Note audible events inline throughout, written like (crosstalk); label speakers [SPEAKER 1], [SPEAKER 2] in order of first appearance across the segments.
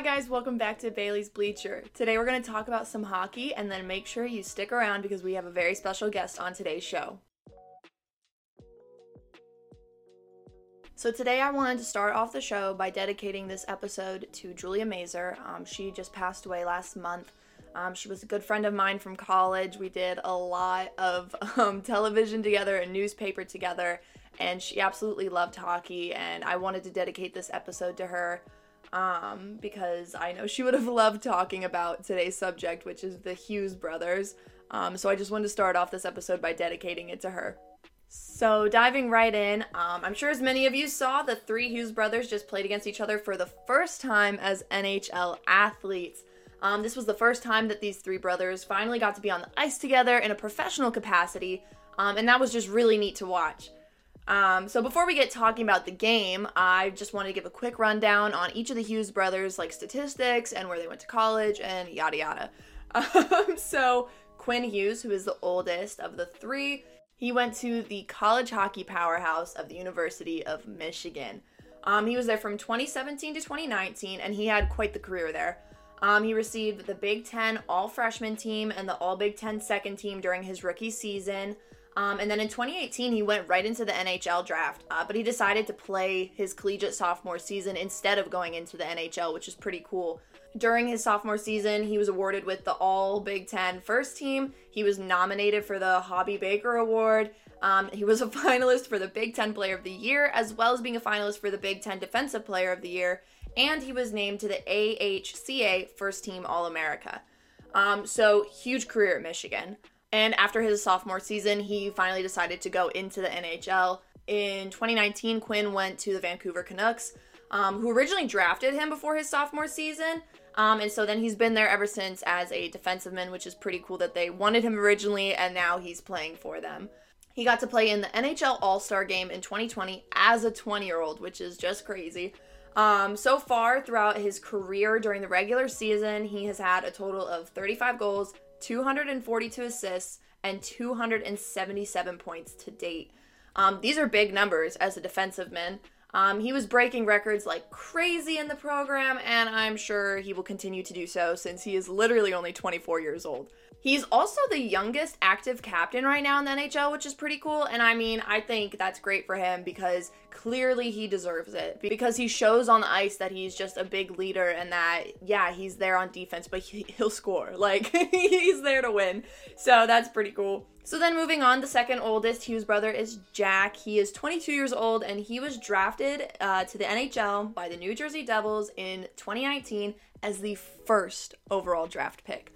[SPEAKER 1] Hi, guys, welcome back to Baylee's Bleacher. Today we're going to talk about some hockey and then make sure you stick around because we have a very special guest on today's show. So, today I wanted to start off the show by dedicating this episode to Julia Mazur. Um, she just passed away last month. Um, she was a good friend of mine from college. We did a lot of (laughs) um, television together and newspaper together, and she absolutely loved hockey. And I wanted to dedicate this episode to her um, because I know she would have loved talking about today's subject, which is the Hughes brothers. Um, so I just wanted to start off this episode by dedicating it to her. So, diving right in, um, I'm sure as many of you saw, the three Hughes brothers just played against each other for the first time as NHL athletes. Um, this was the first time that these three brothers finally got to be on the ice together in a professional capacity, um, and that was just really neat to watch. Um, so before we get talking about the game, I just wanted to give a quick rundown on each of the Hughes brothers, like statistics and where they went to college and yada yada. (laughs) Um, so Quinn Hughes, who is the oldest of the three, he went to the college hockey powerhouse of the University of Michigan. Um, he was there from 2017 to 2019, and he had quite the career there. Um, he received the Big Ten All Freshman team and the All Big Ten second team during his rookie season. Um, and then in 2018, he went right into the NHL draft, uh, but he decided to play his collegiate sophomore season instead of going into the NHL, which is pretty cool. During his sophomore season, he was awarded with the All Big Ten first team. He was nominated for the Hobey Baker Award. Um, he was a (laughs) finalist for the Big Ten Player of the Year, as well as being a finalist for the Big Ten Defensive Player of the Year. And he was named to the AHCA First Team All America. Um, so, huge career at Michigan. And after his sophomore season, he finally decided to go into the NHL. In 2019, Quinn went to the Vancouver Canucks, um, who originally drafted him before his sophomore season. Um, and so then he's been there ever since as a defenseman, which is pretty cool that they wanted him originally and now he's playing for them. He got to play in the NHL All Star game in 2020 as a 20 year old, which is just crazy. Um, so far, throughout his career during the regular season, he has had a total of 35 goals, 242 assists, and 277 points to date. Um, these are big numbers as a defensive man. Um, he was breaking records like crazy in the program, and I'm sure he will continue to do so since he is literally only 24 years old. He's also the youngest active captain right now in the NHL, which is pretty cool. And I mean, I think that's great for him because clearly he deserves it. Because he shows on the ice that he's just a big leader and that, yeah, he's there on defense, but he, will score. (laughs) Like, (laughs) he's there to win. So that's pretty cool. So then moving on, the second oldest Hughes brother is Jack. He is 22 years old and he was drafted uh, to the NHL by the New Jersey Devils in 2019 as the first overall draft pick.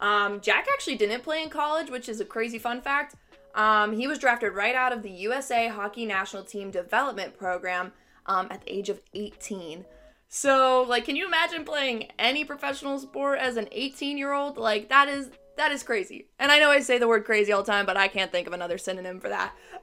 [SPEAKER 1] Um, Jack actually didn't play in college, which is a crazy fun fact. Um, he was drafted right out of the USA Hockey National Team Development Program um, at the age of 18. So, like, can you imagine playing any professional sport as an 18 year old? Like, that is that is crazy. And I know I say the word crazy all the time, but I can't think of another synonym for that. (laughs)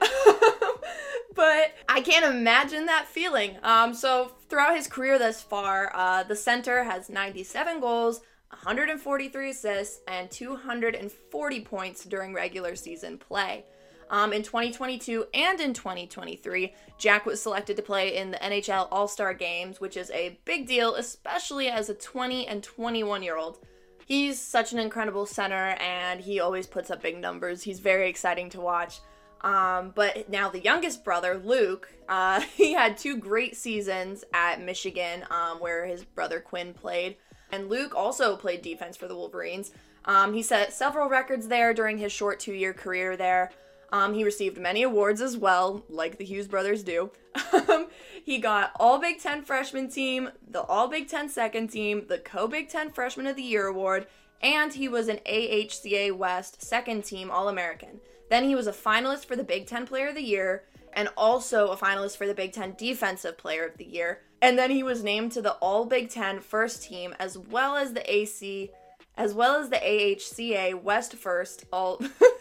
[SPEAKER 1] but I can't imagine that feeling. Um, so throughout his career thus far, uh, the center has 97 goals, 143 assists, and 240 points during regular season play. Um, in 2022 and in 2023, Jack was selected to play in the NHL All Star Games, which is a big deal, especially as a 20 and 21 year old. He's such an incredible center, and he always puts up big numbers. He's very exciting to watch. Um, but now the youngest brother, Luke, uh, (laughs) he had two great seasons at Michigan, um, where his brother Quinn played. And Luke also played defense for the Wolverines. Um, he set several records there during his short two year career there. Um, he received many awards as well, like the Hughes brothers do. (laughs) Um, he got All Big Ten Freshman Team, the All Big Ten Second Team, the Co Big Ten Freshman of the Year Award, and he was an AHCA West Second Team All American. Then he was a finalist for the Big Ten Player of the Year and also a finalist for the Big Ten Defensive Player of the Year. And then he was named to the All Big Ten First Team as well as the AC, as well as the AHCA West First All. (laughs)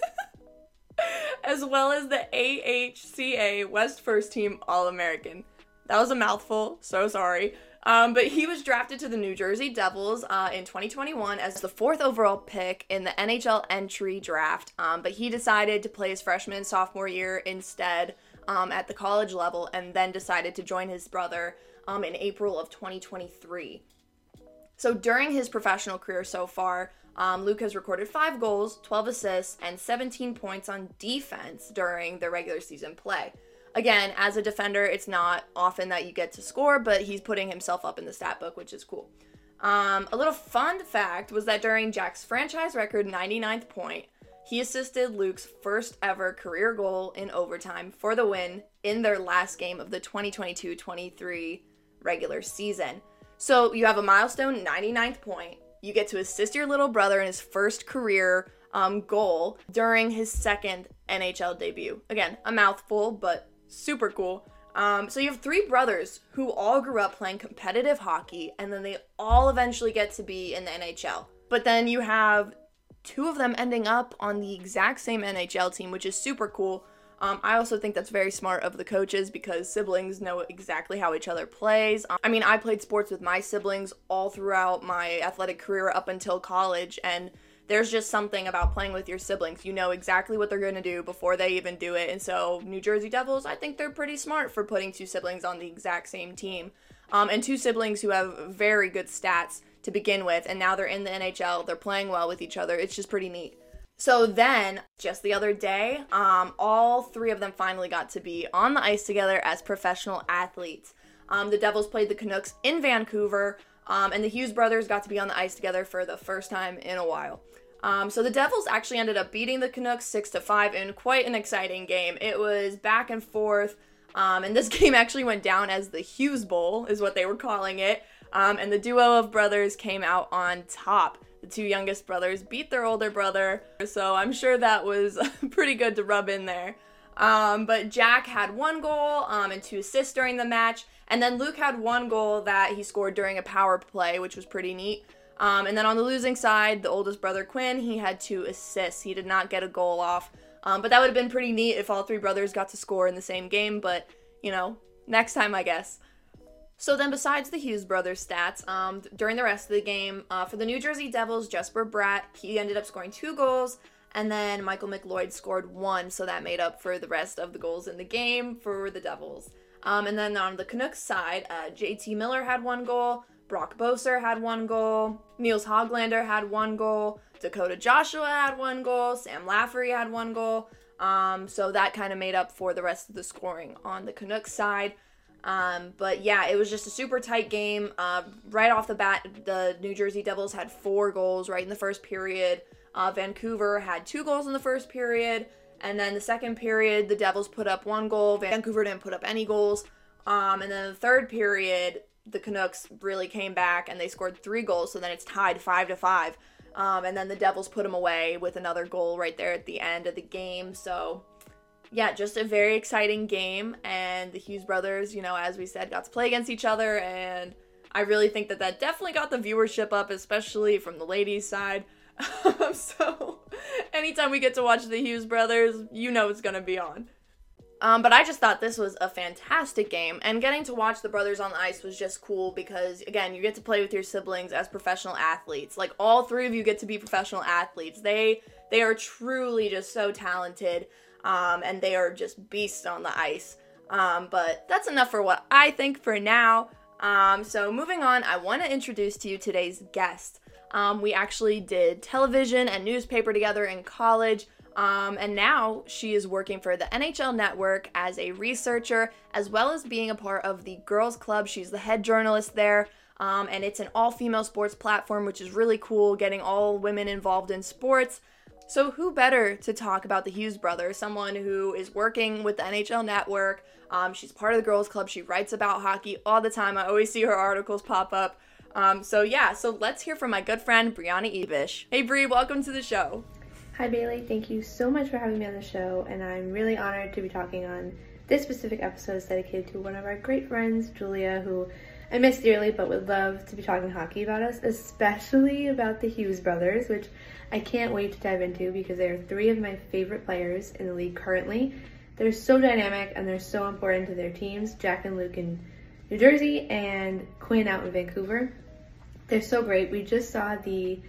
[SPEAKER 1] as well as the AHCA West First Team All American. That was a mouthful, so sorry. Um, but he was drafted to the New Jersey Devils uh, in 2021 as the fourth overall pick in the NHL entry draft. Um, but he decided to play his freshman sophomore year instead um, at the college level and then decided to join his brother um, in April of 2023. So during his professional career so far, um, Luke has recorded five goals, 12 assists, and 17 points on defense during the regular season play. Again, as a defender, it's not often that you get to score, but he's putting himself up in the stat book, which is cool. Um, a little fun fact was that during Jack's franchise record 99th point, he assisted Luke's first ever career goal in overtime for the win in their last game of the 2022 23 regular season. So you have a milestone 99th point. You get to assist your little brother in his first career um, goal during his second NHL debut. Again, a mouthful, but super cool. Um, so you have three brothers who all grew up playing competitive hockey, and then they all eventually get to be in the NHL. But then you have two of them ending up on the exact same NHL team, which is super cool. Um, I also think that's very smart of the coaches because siblings know exactly how each other plays. Um, I mean, I played sports with my siblings all throughout my athletic career up until college, and there's just something about playing with your siblings. You know exactly what they're going to do before they even do it. And so, New Jersey Devils, I think they're pretty smart for putting two siblings on the exact same team. Um, and two siblings who have very good stats to begin with. And now they're in the NHL, they're playing well with each other. It's just pretty neat. So then, just the other day, um, all three of them finally got to be on the ice together as professional athletes. Um, the Devils played the Canucks in Vancouver, um, and the Hughes brothers got to be on the ice together for the first time in a while. Um, so the Devils actually ended up beating the Canucks six to five in quite an exciting game. It was back and forth, um, and this (laughs) game actually went down as the Hughes Bowl, is what they were calling it. Um, and the duo of brothers came out on top. The two youngest brothers beat their older brother, so I'm sure that was (laughs) pretty good to rub in there. Um, but Jack had one goal um, and two assists during the match, and then Luke had one goal that he scored during a power play, which was pretty neat. Um, and then on the losing side, the oldest brother Quinn, he had two assists. He did not get a goal off. Um, but that would have been pretty neat if all three brothers got to score in the same game. But, you know, next time, I guess. So then, besides the Hughes brothers' stats, um, during the rest of the game, uh, for the New Jersey Devils, Jesper Bratt, he ended up scoring two goals. And then Michael McLeod scored one, so that made up for the rest of the goals in the game for the Devils. Um, and then on the Canucks side, uh, JT Miller had one goal. Brock Boeser had one goal. Nils Hoglander had one goal. Dakota Joshua had one goal. Sam Lafferty had one goal. Um, so that kind of made up for the rest of the scoring on the Canucks side. Um, but yeah, it was just a super tight game. Uh, right off the bat, the New Jersey Devils had four goals right in the first period. Uh, Vancouver had two goals in the first period. And then the second period, the Devils put up one goal. Vancouver didn't put up any goals. Um, and then the third period, the Canucks really came back and they scored three goals, so then it's tied five to five. Um, and then the Devils put them away with another goal right there at the end of the game. So, yeah, just a very exciting game. And the Hughes brothers, you know, as we said, got to play against each other. And I really think that that definitely got the viewership up, especially from the ladies' side. (laughs) so, anytime we get to watch the Hughes brothers, you know it's going to be on. Um, but I just thought this was a fantastic game, and getting to watch the brothers on the ice was just cool because, again, you get to play with your siblings as professional athletes. Like all three of you get to be professional athletes. They they are truly just so talented, um, and they are just beasts on the ice. Um, but that's enough for what I think for now. Um, so moving on, I want to introduce to you today's guest. Um, we actually did television and newspaper together in college. Um, and now she is working for the NHL Network as a researcher, as well as being a part of the Girls Club. She's the head journalist there. Um, and it's an all female sports platform, which is really cool, getting all women involved in sports. So, who better to talk about the Hughes brothers? Someone who is working with the NHL Network. Um, she's part of the Girls Club. She writes about hockey all the time. I always see her articles pop up. Um, so, yeah, so let's hear from my good friend Breanna Ebisch. Hey, Bri, welcome to the show.
[SPEAKER 2] Hi Baylee, thank you so much for having me on the show, and I'm really honored to be talking on this specific episode is dedicated to one of our great friends, Julia, who I miss dearly but would love to be talking hockey about us, especially about the Hughes brothers, which I can't wait to dive into because they are three of my favorite players in the league currently. They're so dynamic and they're so important to their teams, Jack and Luke in New Jersey and Quinn out in Vancouver. They're so great. We just saw the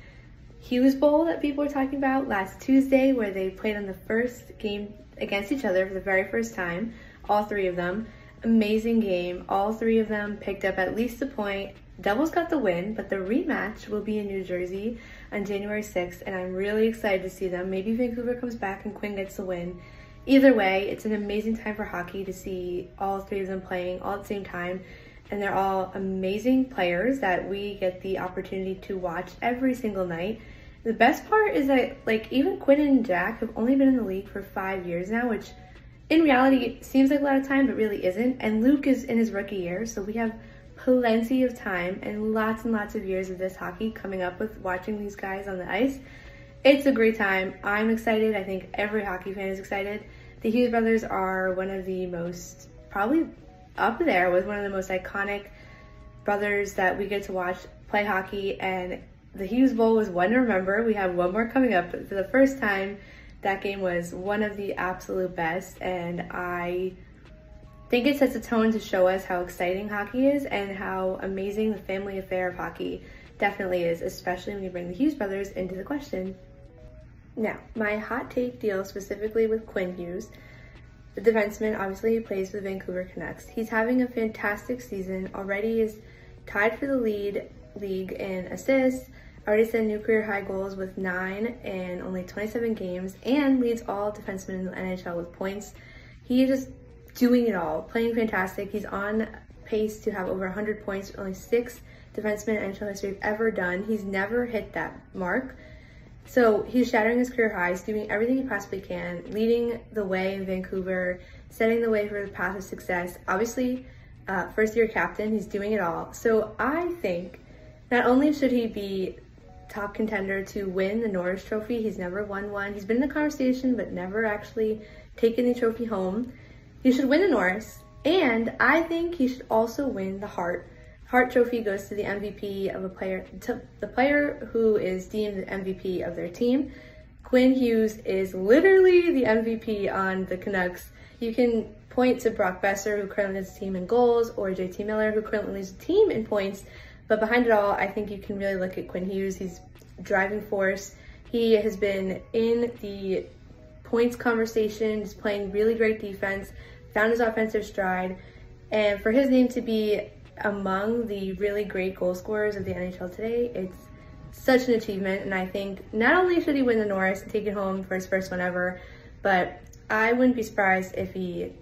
[SPEAKER 2] Hughes Bowl that people were talking about last Tuesday, where they played on the first game against each other for the very first time, all three of them. Amazing game. All three of them picked up at least a point Devils got the win, but the rematch will be in New Jersey on January 6th, and I'm really excited to see them. Maybe Vancouver comes back and Quinn gets the win. Either way, it's an amazing time for hockey to see all three of them playing all at the same time, and they're all amazing players that we get the opportunity to watch every single night. The best part is that, like, even Quinn and Jack have only been in the league for five years now, which in reality it seems like a lot of time, but really isn't. And Luke is in his rookie year, so we have plenty of time and lots and lots of years of this hockey coming up with watching these guys on the ice. It's a great time. I'm excited. I think every hockey fan is excited. The Hughes brothers are one of the most, probably up there with one of the most iconic brothers that we get to watch play hockey. And the Hughes Bowl was one to remember. We have one more coming up, but for the first time, that game was one of the absolute best. And I think it sets a tone to show us how exciting hockey is and how amazing the family affair of hockey definitely is, especially when you bring the Hughes brothers into the question. Now, my hot take deals specifically with Quinn Hughes. The defenseman obviously he plays for the Vancouver Canucks. He's having a fantastic season. Already is tied for the lead league in assists. Already set new career high goals with nine and only 27 games, and leads all defensemen in the NHL with points. He is just doing it all, playing fantastic. He's on pace to have over 100 points, only six defensemen in NHL history have ever done. He's never hit that mark. So he's shattering his career highs, doing everything he possibly can, leading the way in Vancouver, setting the way for the path of success. Obviously, uh, first year captain, he's doing it all. So I think not only should he be top contender to win the Norris Trophy, he's never won one. He's been in the conversation, but never actually taken the trophy home. He should win the Norris, and I think he should also win the Hart. Hart Trophy goes to the MVP of a player, to the player who is deemed the MVP of their team. Quinn Hughes is literally the MVP on the Canucks. You can point to Brock Boeser, who currently leads the team in goals, or JT Miller, who currently leads the team in points. But behind it all, I think you can really look at Quinn Hughes. He's driving force. He has been in the points conversation, he's playing really great defense found his offensive stride, and for his name to be among the really great goal scorers of the NHL today, it's such an achievement. And I think not only should he win the Norris and take it home for his first one ever, but I wouldn't be surprised if he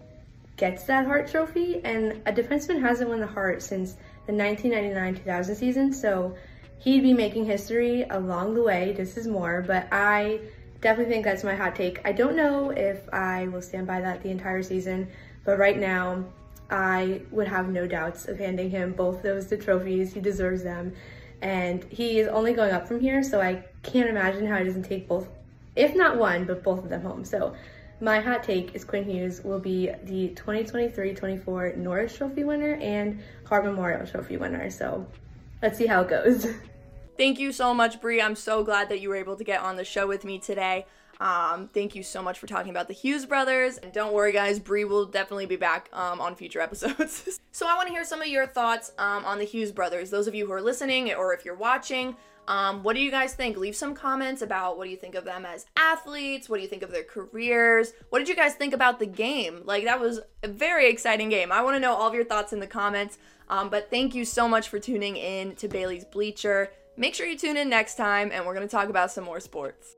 [SPEAKER 2] gets that Hart Trophy. And a defenseman hasn't won the Hart since the 1999-2000 season, so he'd be making history along the way. This is more, but I definitely think that's my hot take. I don't know if I will stand by that the entire season, but right now I would have no doubts of handing him both those the trophies. He deserves them. And he is only going up from here, so I can't imagine how he doesn't take both, if not one, but both of them home. So my hot take is Quinn Hughes will be the 2023-24 Norris Trophy winner and Hart Memorial Trophy winner. So let's see how it goes. (laughs)
[SPEAKER 1] Thank you so much, Brie. I'm so glad that you were able to get on the show with me today. Um, thank you so much for talking about the Hughes brothers. And don't worry, guys, Brie will definitely be back um, on future episodes. (laughs) so I want to hear some of your thoughts um, on the Hughes brothers. Those of you who are listening or if you're watching, um, what do you guys think? Leave some comments about what do you think of them as athletes? What do you think of their careers? What did you guys think about the game? Like, that was a very exciting game. I want to know all of your thoughts in the comments. Um, but thank you so much for tuning in to Baylee's Bleacher. Make sure you tune in next time, and we're going to talk about some more sports.